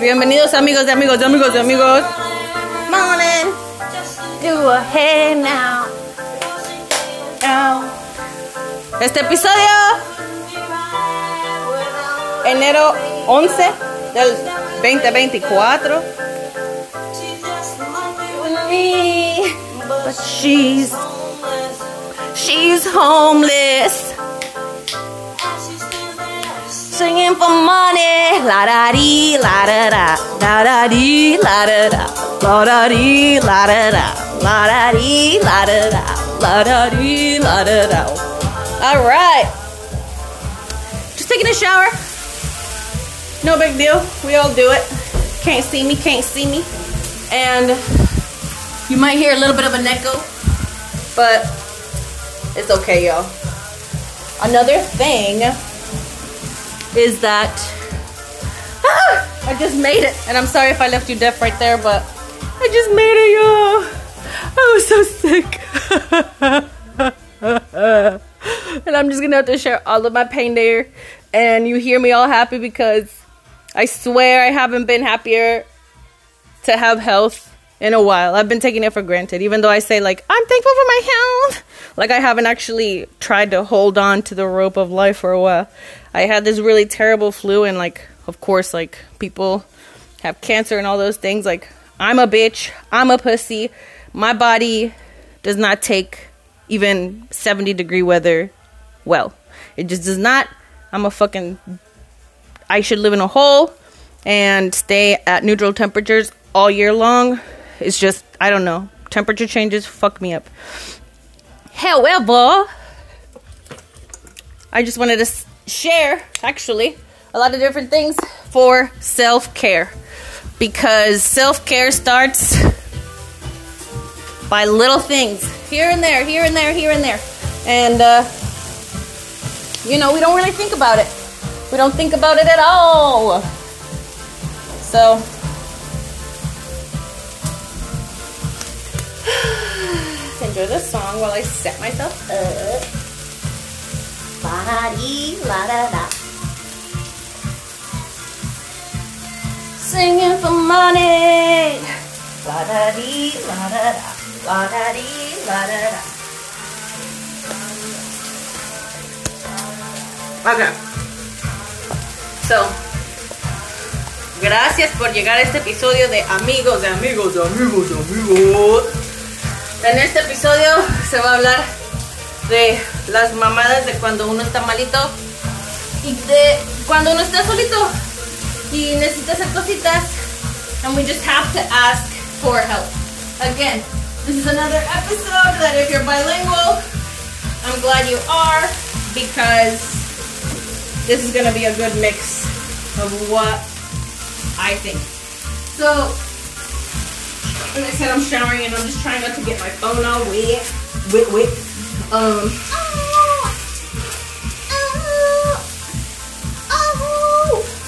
bienvenidos amigos de amigos de amigos de amigos. Morning. Do a hey now. Now. Este episodio, enero 11 del 2024. Me, but she's she's homeless. Singing for money, la da dee, la da da, da da dee, la da da, la da dee, la da da, la da dee, la da da, la da dee, la da da. All right, just taking a shower. No big deal. We all do it. Can't see me, can't see me, and you might hear a little bit of an echo, but it's okay, y'all. Another thing is that ah, I just made it. And I'm sorry if I left you deaf right there, but I just made it, y'all. I was so sick. and I'm just gonna have to share all of my pain there. And you hear me all happy because I swear I haven't been happier to have health in a while. I've been taking it for granted, even though I say, like, I'm thankful for my health. Like, I haven't actually tried to hold on to the rope of life for a while. I had this really terrible flu, and, like, of course, like, people have cancer and all those things. Like, I'm a bitch. I'm a pussy. My body does not take even 70 degree weather well. It just does not. I'm a fucking. I should live in a hole and stay at neutral temperatures all year long it's just I don't know. Temperature changes fuck me up. However, I just wanted to share actually a lot of different things for self-care because self-care starts by little things here and there, here and there, here and there. And uh you know, we don't really think about it. We don't think about it at all. So, enjoy the song while I set myself up. Ba-da-dee, la-da-da. Singing for money. La-da-dee, la-da-da. La-da-dee, la-da-da. Okay. So, gracias por llegar a este episodio de Amigos de Amigos de Amigos de Amigos. En este episodio se va a hablar de las mamadas de cuando uno está malito y de cuando uno está solito y necesita hacer cositas and we just have to ask for help. Again, this is another episode that if you're bilingual, I'm glad you are because this is going to be a good mix of what I think. So, like I said, I'm showering and I'm just trying not to get my phone all wet, wet, wet. Um.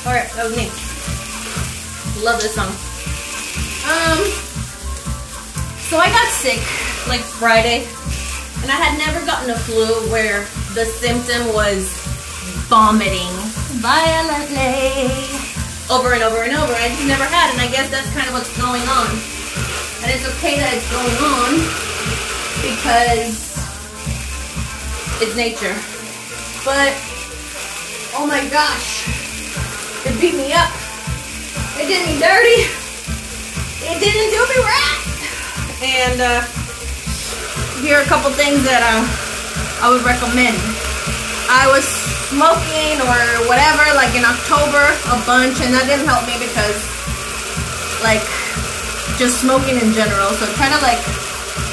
All right, that was me. Love this song. Um. So I got sick like Friday, and I had never gotten a flu where the symptom was vomiting violently over and over and over. I just never had, and I guess that's kind of what's going on. And it's okay that it's going on because it's nature. But oh my gosh, it beat me up. It did me dirty. It didn't do me right. And uh, here are a couple things that uh, I would recommend. I was smoking or whatever, like in October, a bunch, and that didn't help me because, like, just smoking in general. So try to like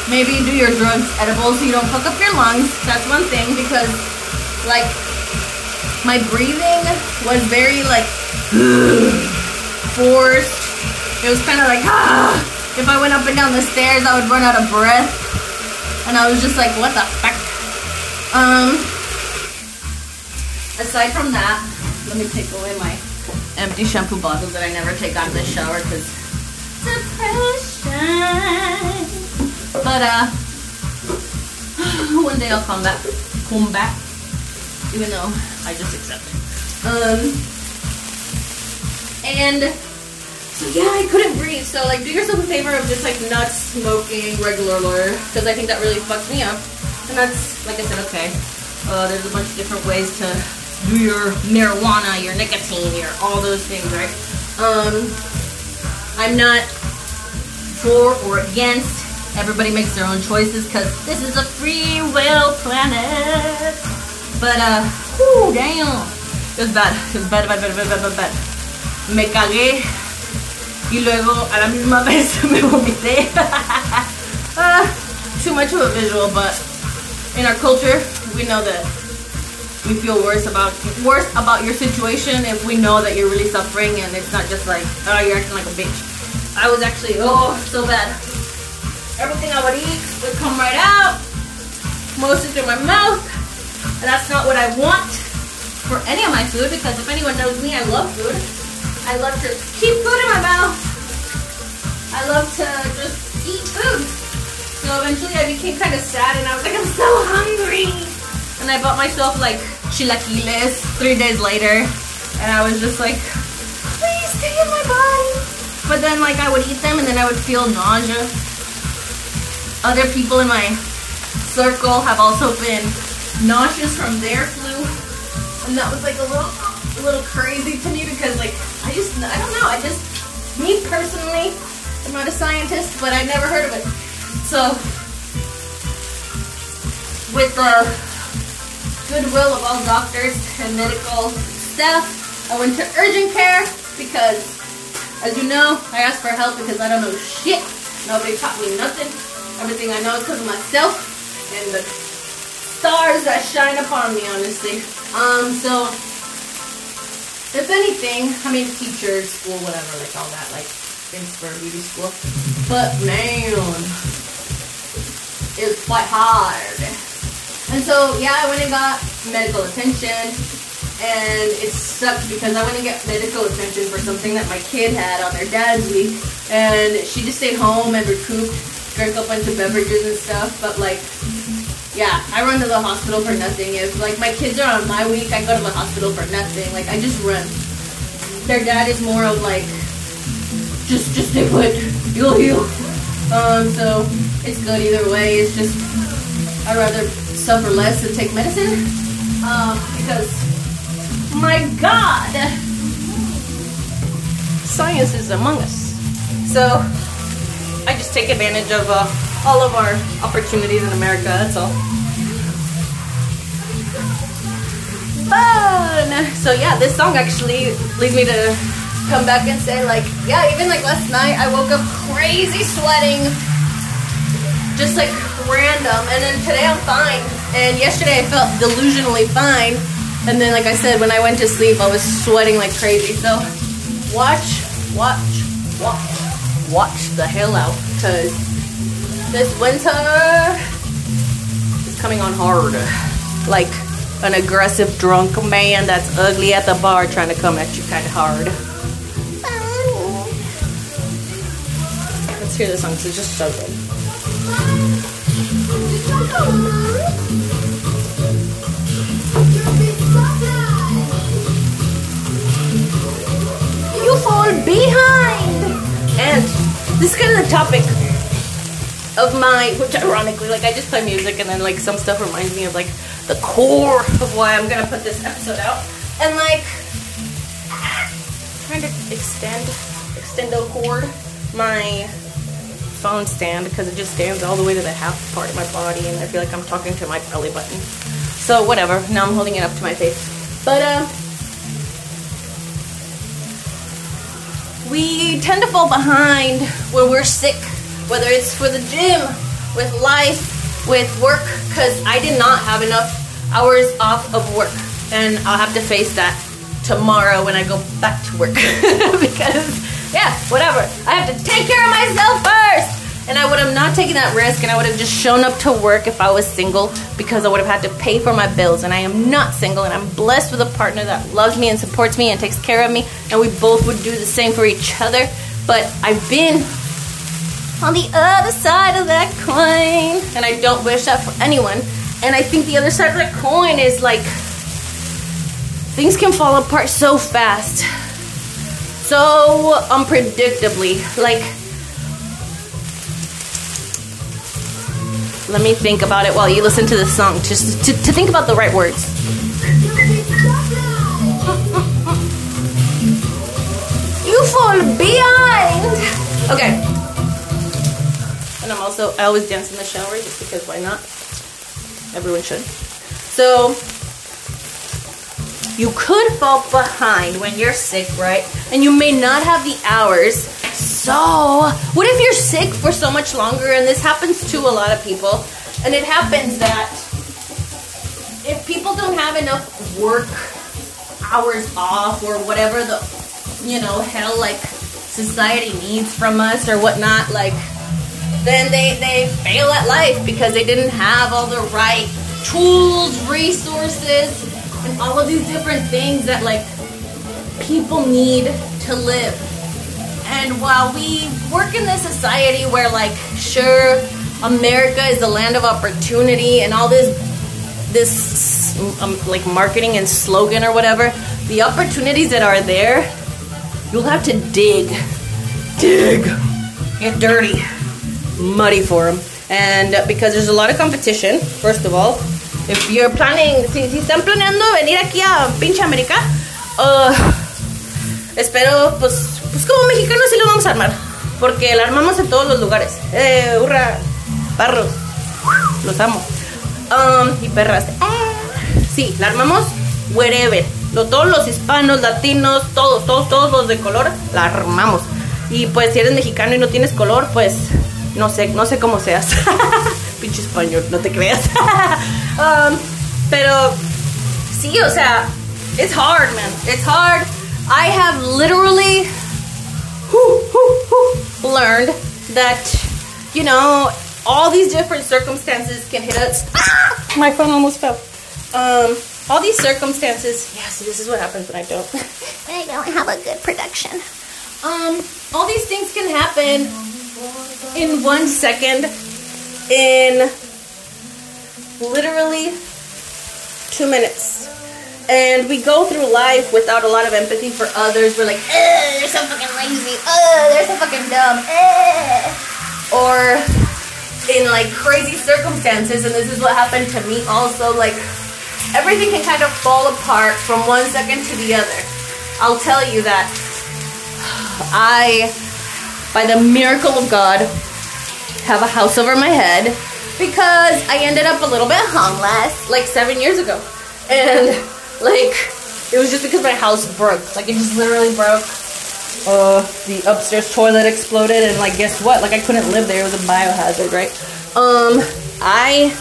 maybe do your drugs edible so you don't fuck up your lungs. That's one thing because like my breathing was very like forced. It was kind of like ah. If I went up and down the stairs, I would run out of breath, and I was just like, what the fuck. Um. Aside from that, let me take away my empty shampoo bottles that I never take out of the shower because depression. But uh, one day I'll come back, come back, even though I just accept. Um, and So yeah, I couldn't breathe. So like, do yourself a favor of just like not smoking regular, because I think that really fucked me up. And that's like I said, okay. Uh, there's a bunch of different ways to do your marijuana, your nicotine, your all those things, right? Um, I'm not for or against. Everybody makes their own choices because this is a free will planet. But uh, whew, damn, it was bad. It was bad, bad, bad, bad, bad, bad, bad. Me cagué y luego a la misma vez me vomité. uh, too much of a visual, but in our culture, we know that we feel worse about worse about your situation if we know that you're really suffering and it's not just like oh you're acting like a bitch. I was actually oh so bad. Everything I would eat would come right out, mostly through my mouth, and that's not what I want for any of my food because if anyone knows me, I love food. I love to keep food in my mouth. I love to just eat food. So eventually I became kind of sad and I was like, I'm so hungry. And I bought myself like chilaquiles three days later. And I was just like, please stay in my body. But then like I would eat them and then I would feel nausea. Other people in my circle have also been nauseous from their flu. And that was like a little a little crazy to me because like I just I don't know, I just me personally, I'm not a scientist, but I never heard of it. So with the goodwill of all doctors and medical staff, I went to urgent care because as you know, I asked for help because I don't know shit. Nobody taught me nothing. Everything I know because of myself and the stars that shine upon me, honestly. Um, so if anything, I mean teachers, school, whatever, like all that, like things for beauty school. But man, it was quite hard. And so yeah, I went and got medical attention. And it sucked because I went and get medical attention for something that my kid had on their dad's week. And she just stayed home and recouped, drank a bunch of beverages and stuff. But like, yeah, I run to the hospital for nothing. If like my kids are on my week, I go to the hospital for nothing. Like I just run. Their dad is more of like, just just stay put, you'll heal. Um, so it's good either way. It's just I'd rather suffer less and take medicine. Um, because my God, science is among us. So I just take advantage of uh, all of our opportunities in America. That's all. Fun. So yeah, this song actually leads me to come back and say like, yeah, even like last night I woke up crazy sweating, just like random, and then today I'm fine. And yesterday I felt delusionally fine, and then like I said, when I went to sleep I was sweating like crazy. So watch, watch, watch, watch the hell out, cause this winter is coming on hard. Like an aggressive drunk man that's ugly at the bar trying to come at you kind of hard. Let's hear the song because it's just so good. This is kind of the topic of my, which ironically, like I just play music and then like some stuff reminds me of like the core of why I'm gonna put this episode out. And like, trying to extend, extend extendo cord my phone stand because it just stands all the way to the half part of my body and I feel like I'm talking to my belly button. So whatever, now I'm holding it up to my face. But um, we tend to fall behind when we're sick, whether it's for the gym, with life, with work, because I did not have enough hours off of work. And I'll have to face that tomorrow when I go back to work. because, yeah, whatever. I have to take care of myself first. And I would have not taken that risk and I would have just shown up to work if I was single because I would have had to pay for my bills. And I am not single and I'm blessed with a partner that loves me and supports me and takes care of me. And we both would do the same for each other. But I've been on the other side of that coin. And I don't wish that for anyone. And I think the other side of that coin is like things can fall apart so fast. so unpredictably. Like, let me think about it while you listen to the song, just to, to think about the right words. You fall behind. Okay. And I'm also, I always dance in the shower just because why not? Everyone should. So, you could fall behind when you're sick, right? And you may not have the hours. So, what if you're sick for so much longer? And this happens to a lot of people. And it happens that if people don't have enough work hours off or whatever the, you know, hell like society needs from us or whatnot, like, then they, they fail at life because they didn't have all the right tools, resources, and all of these different things that like people need to live. And while we work in this society where like sure America is the land of opportunity and all this this um, like marketing and slogan or whatever, the opportunities that are there, you'll have to dig, dig, get dirty, muddy for them. And because there's a lot of competition, first of all, if you're planning, si, si están planeando venir aquí a pinche América, uh, espero, pues, pues como mexicanos sí lo vamos a armar. Porque la armamos en todos los lugares. Eh, hurra, barros, los amo. Um, y perras. Ah, sí, la armamos wherever. Lo, todos los hispanos, latinos, todos, todos, todos los de color, la armamos. Y pues si eres mexicano y no tienes color, pues no sé, no sé cómo seas. Pinche español, no te creas. um, pero sí, o sea, it's hard, man. It's hard. I have literally learned that, you know, all these different circumstances can hit us. Ah, my phone almost fell. Um, all these circumstances. Yeah, see, this is what happens when I don't. when I don't have a good production. Um, all these things can happen in one second, in literally two minutes. And we go through life without a lot of empathy for others. We're like, Ugh, they're so fucking lazy. Ugh, they're so fucking dumb. Ugh. Or in like crazy circumstances, and this is what happened to me also. Like, everything can kind of fall apart from one second to the other. I'll tell you that I, by the miracle of God, have a house over my head because I ended up a little bit homeless like seven years ago. And like, it was just because my house broke. Like, it just literally broke. Uh, the upstairs toilet exploded, and like, guess what? Like, I couldn't live there. It was a biohazard, right? Um, I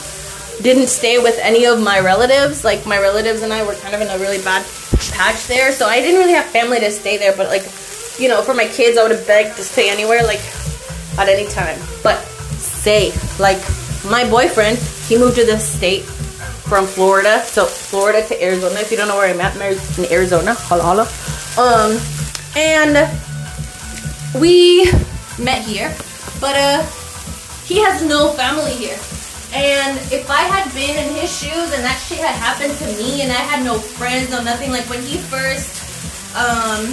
didn't stay with any of my relatives. Like, my relatives and I were kind of in a really bad patch there, so I didn't really have family to stay there. But like, you know, for my kids, I would have begged to stay anywhere, like, at any time. But say, like, my boyfriend, he moved to this state from Florida. So Florida to Arizona. If you don't know where I'm at, I'm in Arizona. Holla holla. Um, and we met here, but uh, he has no family here. And if I had been in his shoes and that shit had happened to me and I had no friends or nothing, like when he first um,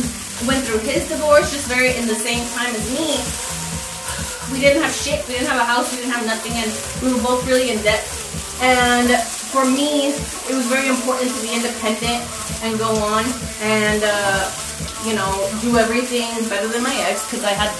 went through his divorce, just very in the same time as me, we didn't have shit. We didn't have a house. We didn't have nothing, and we were both really in debt. And for me, it was very important to be independent and go on and uh, you know do everything better than my ex because I had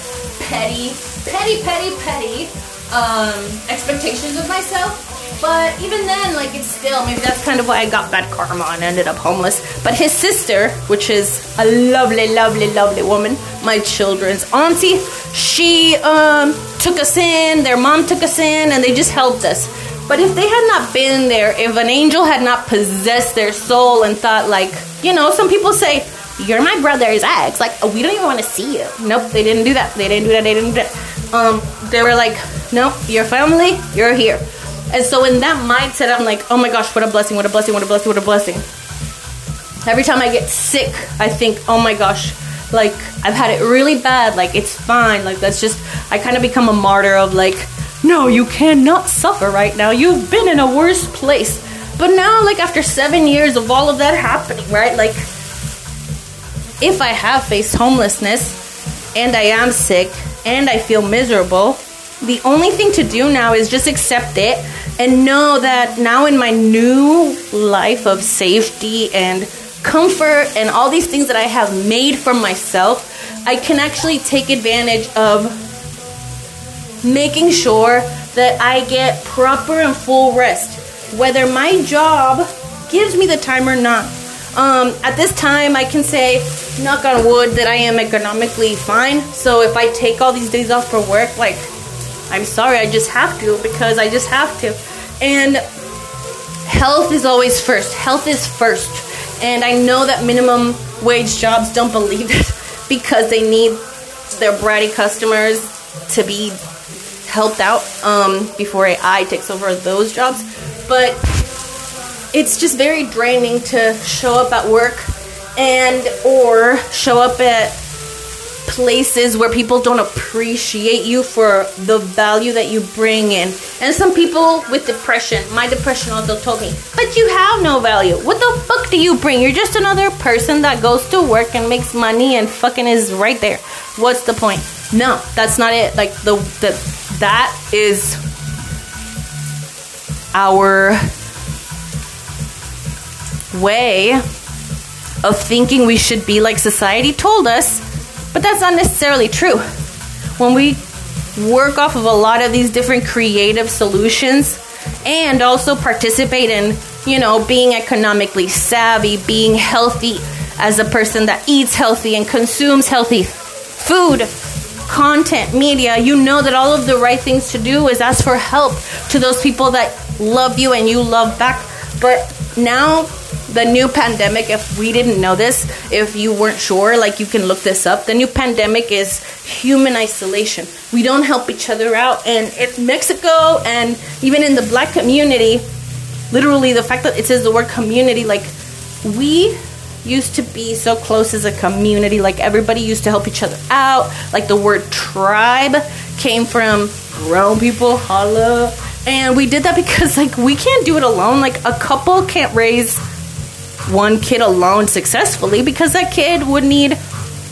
petty, petty, petty, petty um, expectations of myself. But even then, like it's still maybe that's kind of why I got bad karma and ended up homeless. But his sister, which is a lovely, lovely, lovely woman, my children's auntie, she um, took us in. Their mom took us in, and they just helped us. But if they had not been there, if an angel had not possessed their soul and thought, like, you know, some people say, You're my brother's ex. Like, we don't even want to see you. Nope, they didn't do that. They didn't do that. They didn't do that. Um, they were like, Nope, your family, you're here. And so in that mindset, I'm like, Oh my gosh, what a blessing, what a blessing, what a blessing, what a blessing. Every time I get sick, I think, Oh my gosh, like, I've had it really bad. Like, it's fine. Like, that's just, I kind of become a martyr of like, no, you cannot suffer right now. You've been in a worse place. But now, like after seven years of all of that happening, right? Like if I have faced homelessness and I am sick and I feel miserable, the only thing to do now is just accept it and know that now in my new life of safety and comfort and all these things that I have made for myself, I can actually take advantage of making sure that I get proper and full rest, whether my job gives me the time or not. Um, at this time, I can say, knock on wood, that I am economically fine. So if I take all these days off for work, like, I'm sorry, I just have to because I just have to. And health is always first. Health is first. And I know that minimum wage jobs don't believe it because they need their bratty customers to be helped out um, before AI takes over those jobs. But it's just very draining to show up at work and or show up at places where people don't appreciate you for the value that you bring in. And some people with depression, my depression also told me, but you have no value. What the fuck do you bring? You're just another person that goes to work and makes money and fucking is right there. What's the point? No, that's not it. Like the the that is our way of thinking we should be like society told us, but that's not necessarily true. When we work off of a lot of these different creative solutions and also participate in, you know, being economically savvy, being healthy as a person that eats healthy and consumes healthy food, content, media, you know that all of the right things to do is ask for help to those people that love you and you love back. But now the new pandemic, if we didn't know this, if you weren't sure, like you can look this up, the new pandemic is human isolation. We don't help each other out. And in Mexico and even in the black community, literally the fact that it says the word community, like we used to be so close as a community. Like everybody used to help each other out. Like the word tribe came from grown people, holla. And we did that because like we can't do it alone. Like a couple can't raise one kid alone successfully because that kid would need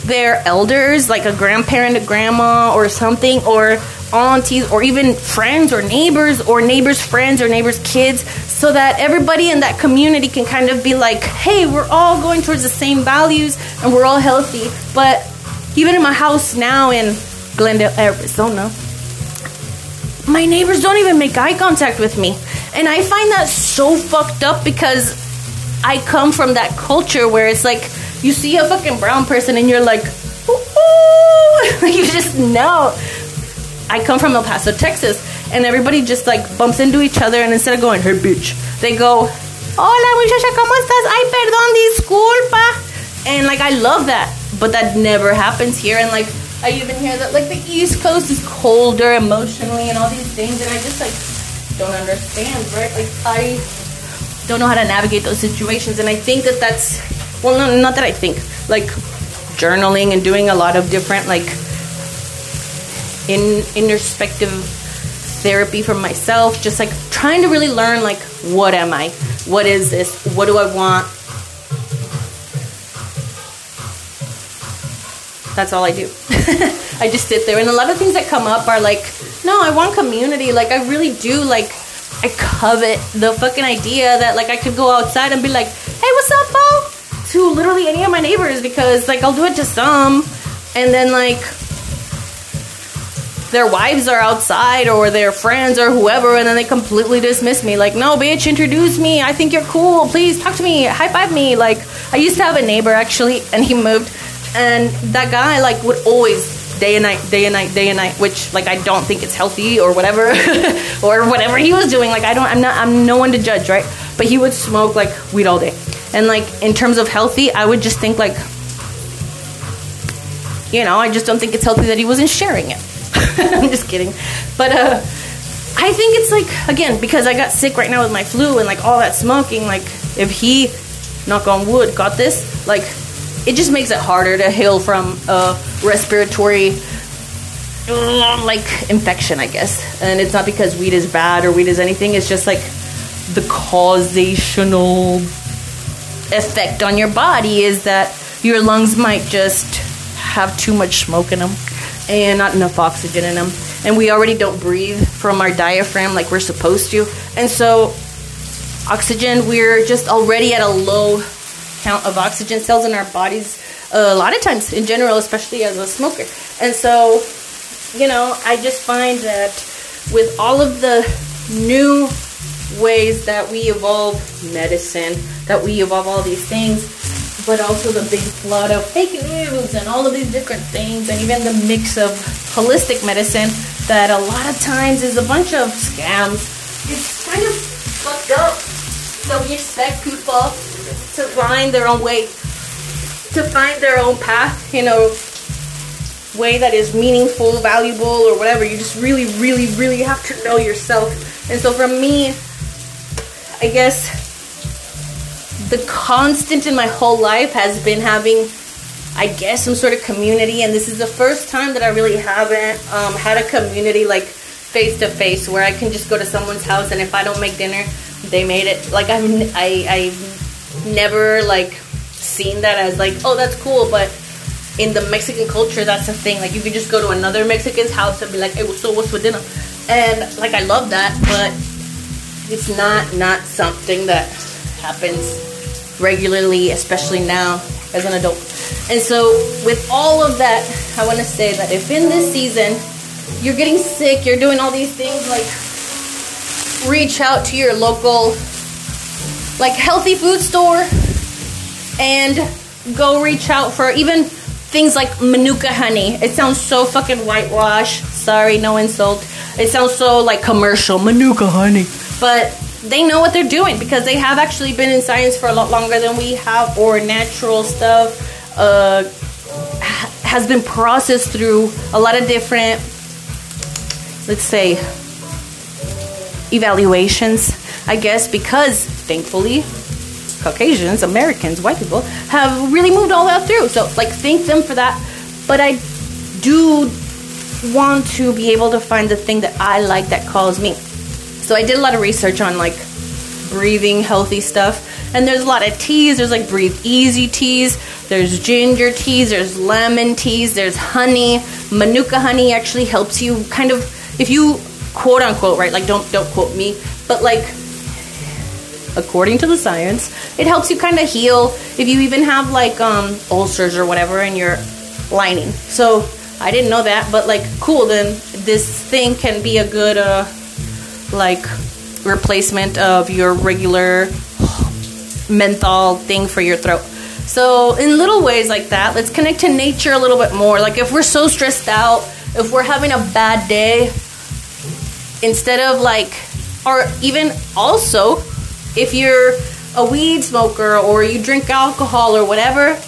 their elders, like a grandparent, a grandma, or something, or aunties, or even friends, or neighbors, or neighbors' friends, or neighbors' kids, so that everybody in that community can kind of be like, hey, we're all going towards the same values and we're all healthy. But even in my house now in Glendale, Arizona, my neighbors don't even make eye contact with me. And I find that so fucked up because I come from that culture where it's like you see a fucking brown person and you're like, you just know. I come from El Paso, Texas, and everybody just like bumps into each other, and instead of going, hey bitch, they go, hola muchacha, ¿cómo estás? Ay, perdón, disculpa. And like, I love that, but that never happens here. And like, I even hear that like the East Coast is colder emotionally and all these things, and I just like don't understand, right? Like, I don't know how to navigate those situations. And I think that that's, well, no, not that I think, like journaling and doing a lot of different, like, in introspective therapy for myself, just like trying to really learn, like, what am I? What is this? What do I want? That's all I do. I just sit there, and a lot of things that come up are like, no, I want community. Like, I really do like I covet the fucking idea that like I could go outside and be like, "Hey, what's up, Bo?" to literally any of my neighbors because like I'll do it to some, and then like their wives are outside or their friends or whoever, and then they completely dismiss me. Like, no, bitch, introduce me. I think you're cool. Please talk to me. High five me. Like, I used to have a neighbor actually, and he moved, and that guy like would always day and night, day and night, day and night, which like I don't think it's healthy or whatever, or whatever he was doing. Like I don't, I'm not, I'm no one to judge, right? But he would smoke like weed all day, and like in terms of healthy, I would just think like, you know, I just don't think it's healthy that he wasn't sharing it. I'm just kidding, but uh, I think it's like again because I got sick right now with my flu and like all that smoking. Like if he, knock on wood, got this, like it just makes it harder to heal from a respiratory um, like infection, I guess. And it's not because weed is bad or weed is anything. It's just like the causational effect on your body is that your lungs might just have too much smoke in them and not enough oxygen in them. And we already don't breathe from our diaphragm like we're supposed to. And so, oxygen, we're just already at a low count of oxygen cells in our bodies uh, a lot of times in general, especially as a smoker. And so, you know, I just find that with all of the new ways that we evolve medicine, that we evolve all these things, but also the big flood of fake news and all of these different things, and even the mix of holistic medicine that a lot of times is a bunch of scams. It's kind of fucked up. So we expect people to find their own way, to find their own path, you know, way that is meaningful, valuable, or whatever. You just really, really, really have to know yourself. And so for me, I guess the constant in my whole life has been having, I guess, some sort of community. And this is the first time that I really haven't um, had a community like face to face where I can just go to someone's house and if I don't make dinner, they made it. Like I've, I, I've never like seen that as like, oh, that's cool, but in the Mexican culture, that's a thing. Like you can just go to another Mexican's house and be like, "Hey, so what's for dinner?" And like I love that, but it's not not something that happens regularly, especially now as an adult. And so, with all of that, I want to say that if in this season you're getting sick, you're doing all these things like reach out to your local like healthy food store and go reach out for even things like manuka honey. It sounds so fucking whitewash. Sorry, no insult. It sounds so like commercial, manuka honey. But they know what they're doing because they have actually been in science for a lot longer than we have, or natural stuff uh, has been processed through a lot of different, let's say, evaluations, I guess, because thankfully, Caucasians, Americans, white people have really moved all that through. So, like, thank them for that. But I do want to be able to find the thing that I like that calls me. So I did a lot of research on like breathing healthy stuff. And there's a lot of teas. There's like breathe easy teas. There's ginger teas. There's lemon teas. There's honey. Manuka honey actually helps you kind of if you quote unquote right like don't don't quote me but like according to the science it helps you kind of heal if you even have like um ulcers or whatever in your lining so i didn't know that but like cool then this thing can be a good uh like replacement of your regular menthol thing for your throat. So, in little ways like that, let's connect to nature a little bit more. Like, if we're so stressed out, if we're having a bad day, instead of like, or even also, if you're a weed smoker or you drink alcohol or whatever,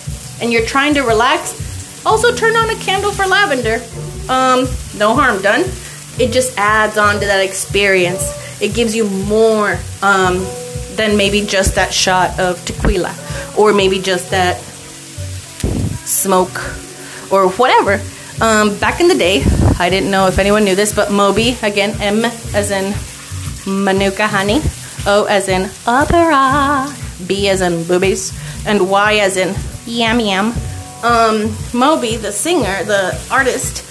and you're trying to relax, also turn on a candle for lavender. Um, no harm done it just adds on to that experience. It gives you more um, than maybe just that shot of tequila or maybe just that smoke or whatever. Um, back in the day, I didn't know if anyone knew this, but Moby, again, M as in Manuka honey, O as in opera, B as in boobies, and Y as in yam yam. Um, Moby, the singer, the artist,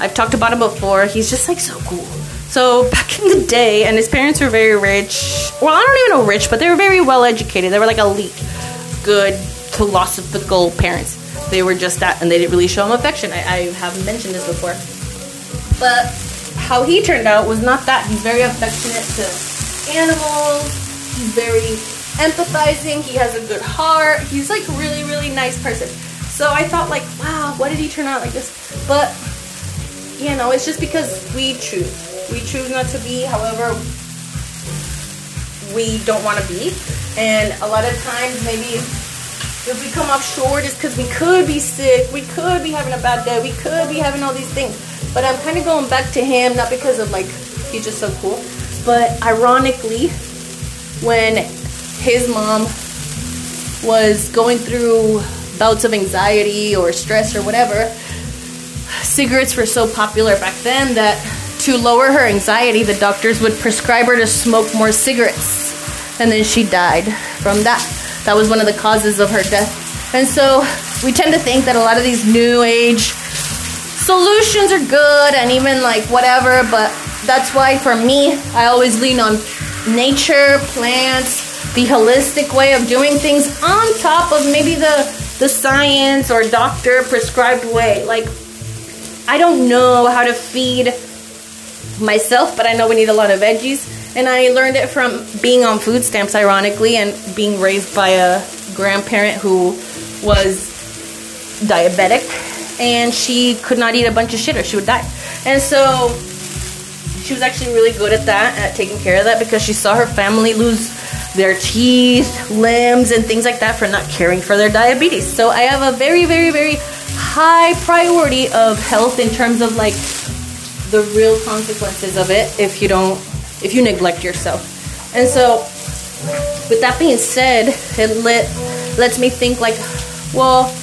I've talked about him before. He's just like so cool. So back in the day, and his parents were very rich. Well, I don't even know rich, but they were very well educated. They were like elite, good, philosophical parents. They were just that, and they didn't really show him affection. I, I have mentioned this before. But how he turned out was not that. He's very affectionate to animals. He's very empathizing. He has a good heart. He's like really, really nice person. So I thought like, wow, why did he turn out like this? But you know, it's just because we choose. We choose not to be, however, we don't want to be. And a lot of times, maybe if we come off short, it's because we could be sick, we could be having a bad day, we could be having all these things. But I'm kind of going back to him, not because of like, he's just so cool, but ironically, when his mom was going through bouts of anxiety or stress or whatever, cigarettes were so popular back then that to lower her anxiety, the doctors would prescribe her to smoke more cigarettes. And then she died from that. That was one of the causes of her death. And so we tend to think that a lot of these new age solutions are good and even like whatever, but that's why for me, I always lean on nature, plants, the holistic way of doing things on top of maybe the the science or doctor prescribed way. Like I don't know how to feed myself, but I know we need a lot of veggies. And I learned it from being on food stamps, ironically, and being raised by a grandparent who was diabetic and she could not eat a bunch of shit or she would die. And so she was actually really good at that, at taking care of that, because she saw her family lose their teeth, limbs, and things like that for not caring for their diabetes. So I have a very, very, very high priority of health in terms of like the real consequences of it if you don't, if you neglect yourself. And so, with that being said, it let, lets me think like, well,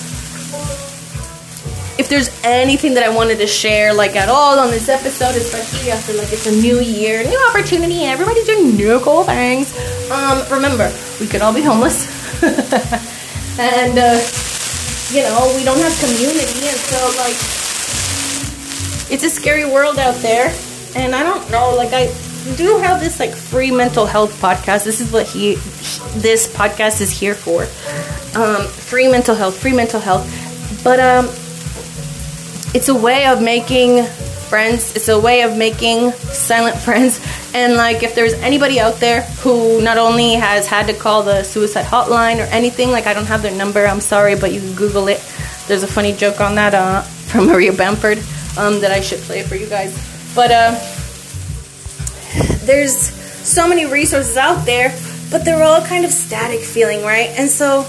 if there's anything that I wanted to share, like at all on this episode, especially after like it's a new year, new opportunity, everybody's doing new cool things. Um, remember, we could all be homeless, and uh, you know we don't have community, and so like it's a scary world out there. And I don't know, like I do have this like free mental health podcast. This is what he, this podcast is here for. Um, free mental health, free mental health. But um, it's a way of making friends. It's a way of making silent friends. And like, if there's anybody out there who not only has had to call the suicide hotline or anything, like I don't have their number. I'm sorry, but you can Google it. There's a funny joke on that uh, from Maria Bamford um, that I should play for you guys. But uh, there's so many resources out there, but they're all kind of static feeling, right? And so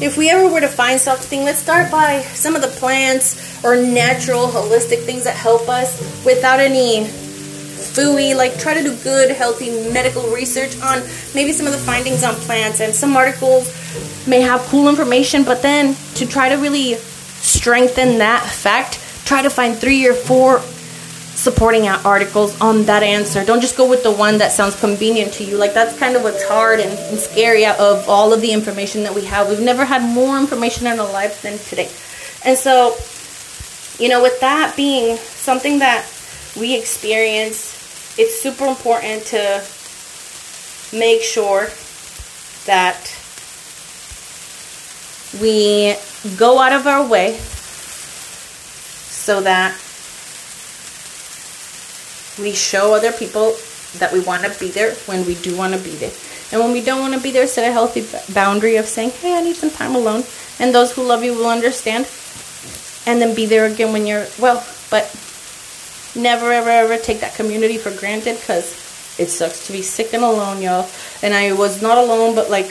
if we ever were to find something, let's start by some of the plants or natural, holistic things that help us without any fooey. Like, try to do good, healthy medical research on maybe some of the findings on plants. And some articles may have cool information, but then to try to really strengthen that fact, try to find three or four supporting articles on that answer. Don't just go with the one that sounds convenient to you. Like that's kind of what's hard and, and, scary out of all of the information that we have. We've never had more information in our lives than today. And so you know, with that being something that we experience, it's super important to make sure that we go out of our way so that we show other people that we want to be there when we do want to be there. And when we don't want to be there, set a healthy boundary of saying, hey, I need some time alone. And those who love you will understand and then be there again when you're well but never ever ever take that community for granted because it sucks to be sick and alone y'all and i was not alone but like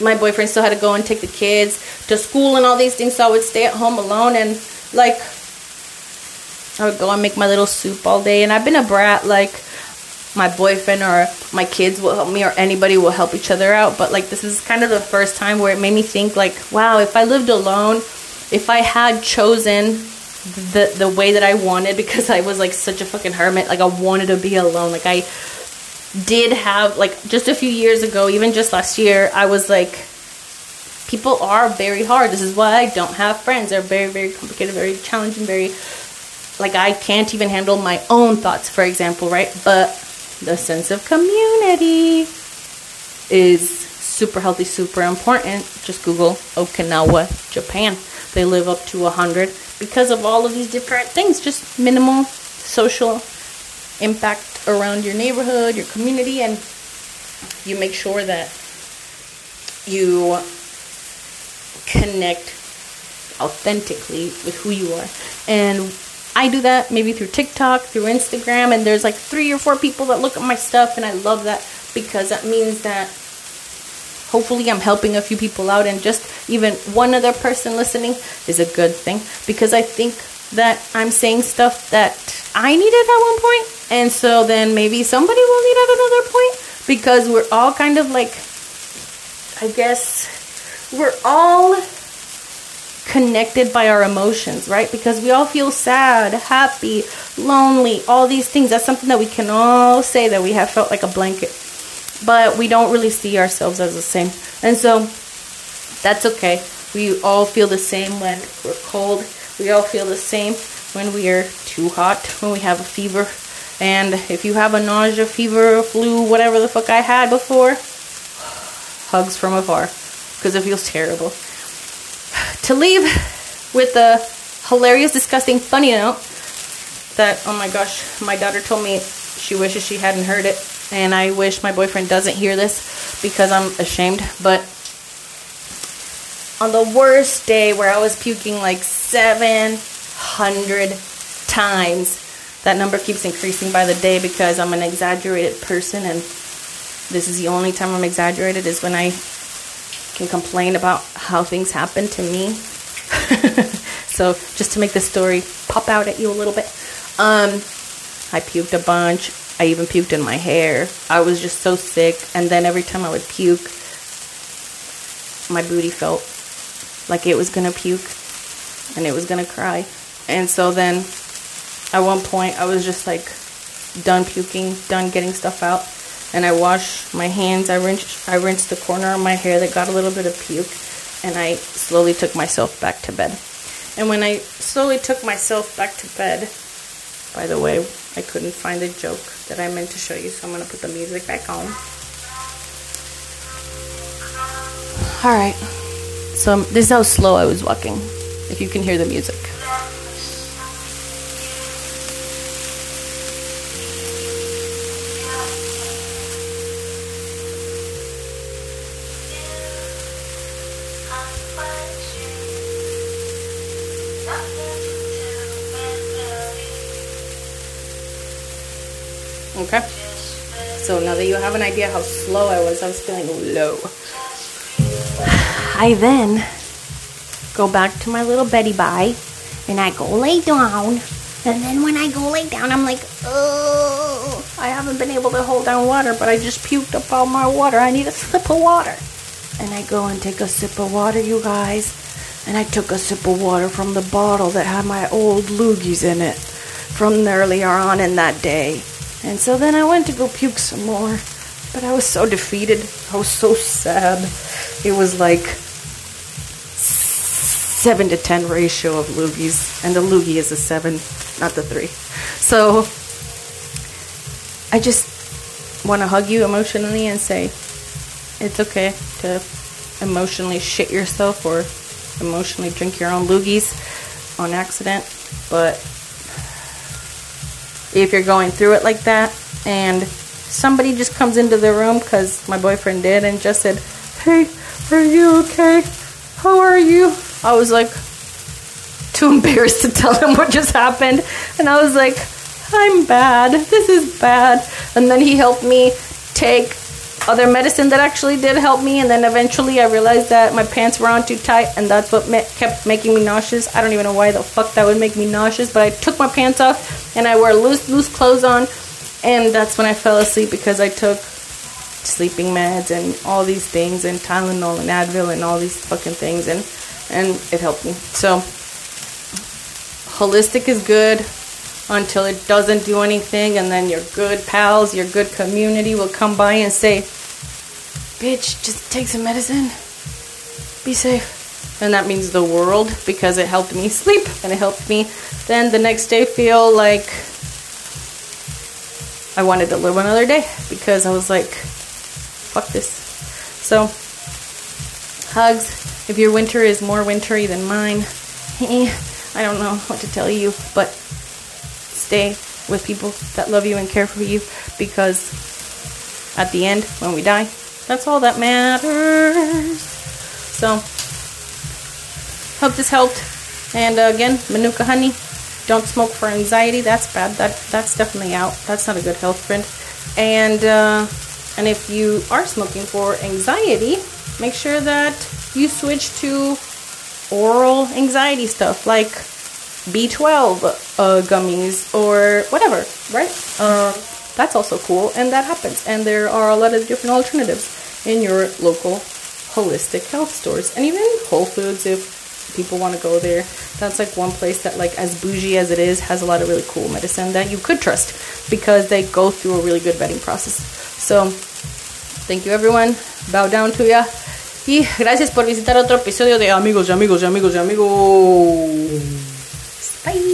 my boyfriend still had to go and take the kids to school and all these things so i would stay at home alone and like i would go and make my little soup all day and i've been a brat like my boyfriend or my kids will help me or anybody will help each other out but like this is kind of the first time where it made me think like wow if i lived alone if I had chosen the the way that I wanted because I was like such a fucking hermit, like I wanted to be alone. Like I did have like just a few years ago, even just last year, I was like people are very hard. This is why I don't have friends. They're very very complicated, very challenging, very like I can't even handle my own thoughts, for example, right? But the sense of community is super healthy, super important. Just Google Okinawa, Japan they live up to 100 because of all of these different things just minimal social impact around your neighborhood your community and you make sure that you connect authentically with who you are and I do that maybe through TikTok, through Instagram, and there's like three or four people that look at my stuff, and I love that because that means that hopefully I'm helping a few people out and just even one other person listening is a good thing because I think that I'm saying stuff that I needed at one point and so then maybe somebody will need at another point because we're all kind of like I guess we're all connected by our emotions, right? Because we all feel sad, happy, lonely, all these things. That's something that we can all say that we have felt like a blanket but we don't really see ourselves as the same. And so that's okay. We all feel the same when we're cold. We all feel the same when we are too hot, when we have a fever. And if you have a nausea, fever, flu, whatever the fuck I had before, hugs from afar because it feels terrible. To leave with the hilarious, disgusting, funny note that, oh my gosh, my daughter told me she wishes she hadn't heard it. And I wish my boyfriend doesn't hear this because I'm ashamed. But on the worst day where I was puking like 700 times, that number keeps increasing by the day because I'm an exaggerated person and this is the only time I'm exaggerated is when I can complain about how things happen to me. so just to make the story pop out at you a little bit. Um, I puked a bunch. I even puked in my hair. I was just so sick. And then every time I would puke, my booty felt like it was gonna puke and it was gonna cry. And so then at one point I was just like done puking, done getting stuff out. And I washed my hands. I rinsed I rinsed the corner of my hair that got a little bit of puke and I slowly took myself back to bed. And when I slowly took myself back to bed, by the way, I couldn't find the joke that I meant to show you, so I'm going to put the music back on. Alright, so this is how slow I was walking, if you can hear the music. Okay? So now that you have an idea how slow I was, I was feeling low. I then go back to my little Betty Bye and I go lay down. And then when I go lay down, I'm like, oh, I haven't been able to hold down water, but I just puked up all my water. I need a sip of water. And I go and take a sip of water, you guys. And I took a sip of water from the bottle that had my old loogies in it from earlier on in that day. And so then I went to go puke some more. But I was so defeated. I was so sad. It was like 7 to 10 ratio of loogies. And the loogie is a 7, not the 3. So I just want to hug you emotionally and say it's okay to emotionally shit yourself or emotionally drink your own loogies on accident. But if you're going through it like that and somebody just comes into the room because my boyfriend did and just said, Hey, are you okay? How are you? I was like too embarrassed to tell him what just happened. And I was like, I'm bad. This is bad. And then he helped me take other medicine that actually did help me and then eventually i realized that my pants were on too tight and that's what ma- kept making me nauseous. I don't even know why the fuck that would make me nauseous but i took my pants off and i wore loose loose clothes on and that's when i fell asleep because i took sleeping meds and all these things and tylenol and advil and all these fucking things and and it helped me. So holistic is good until it doesn't do anything and then your good pals your good community will come by and say bitch just take some medicine. Be safe. And that means the world because it helped me sleep and it helped me then the next day feel like i wanted to live another day because i was like fuck this. So hugs. If your winter is more wintry than mine i don't know what to tell you but stay with people that love you and care for you because at the end, when we die, that's all that matters. So, hope this helped. And uh, again, Manuka honey, don't smoke for anxiety. That's bad. That that's definitely out. That's not a good health friend. And uh, and if you are smoking for anxiety, make sure that you switch to oral anxiety stuff like B12 uh, gummies or whatever, right? Um, that's also cool, and that happens. And there are a lot of different alternatives in your local holistic health stores, and even Whole Foods if people want to go there. That's like one place that, like, as bougie as it is, has a lot of really cool medicine that you could trust because they go through a really good vetting process. So, thank you, everyone. Bow down to ya. Y gracias por visitar otro episodio de Amigos y Amigos y Amigos y Amigos. Bye.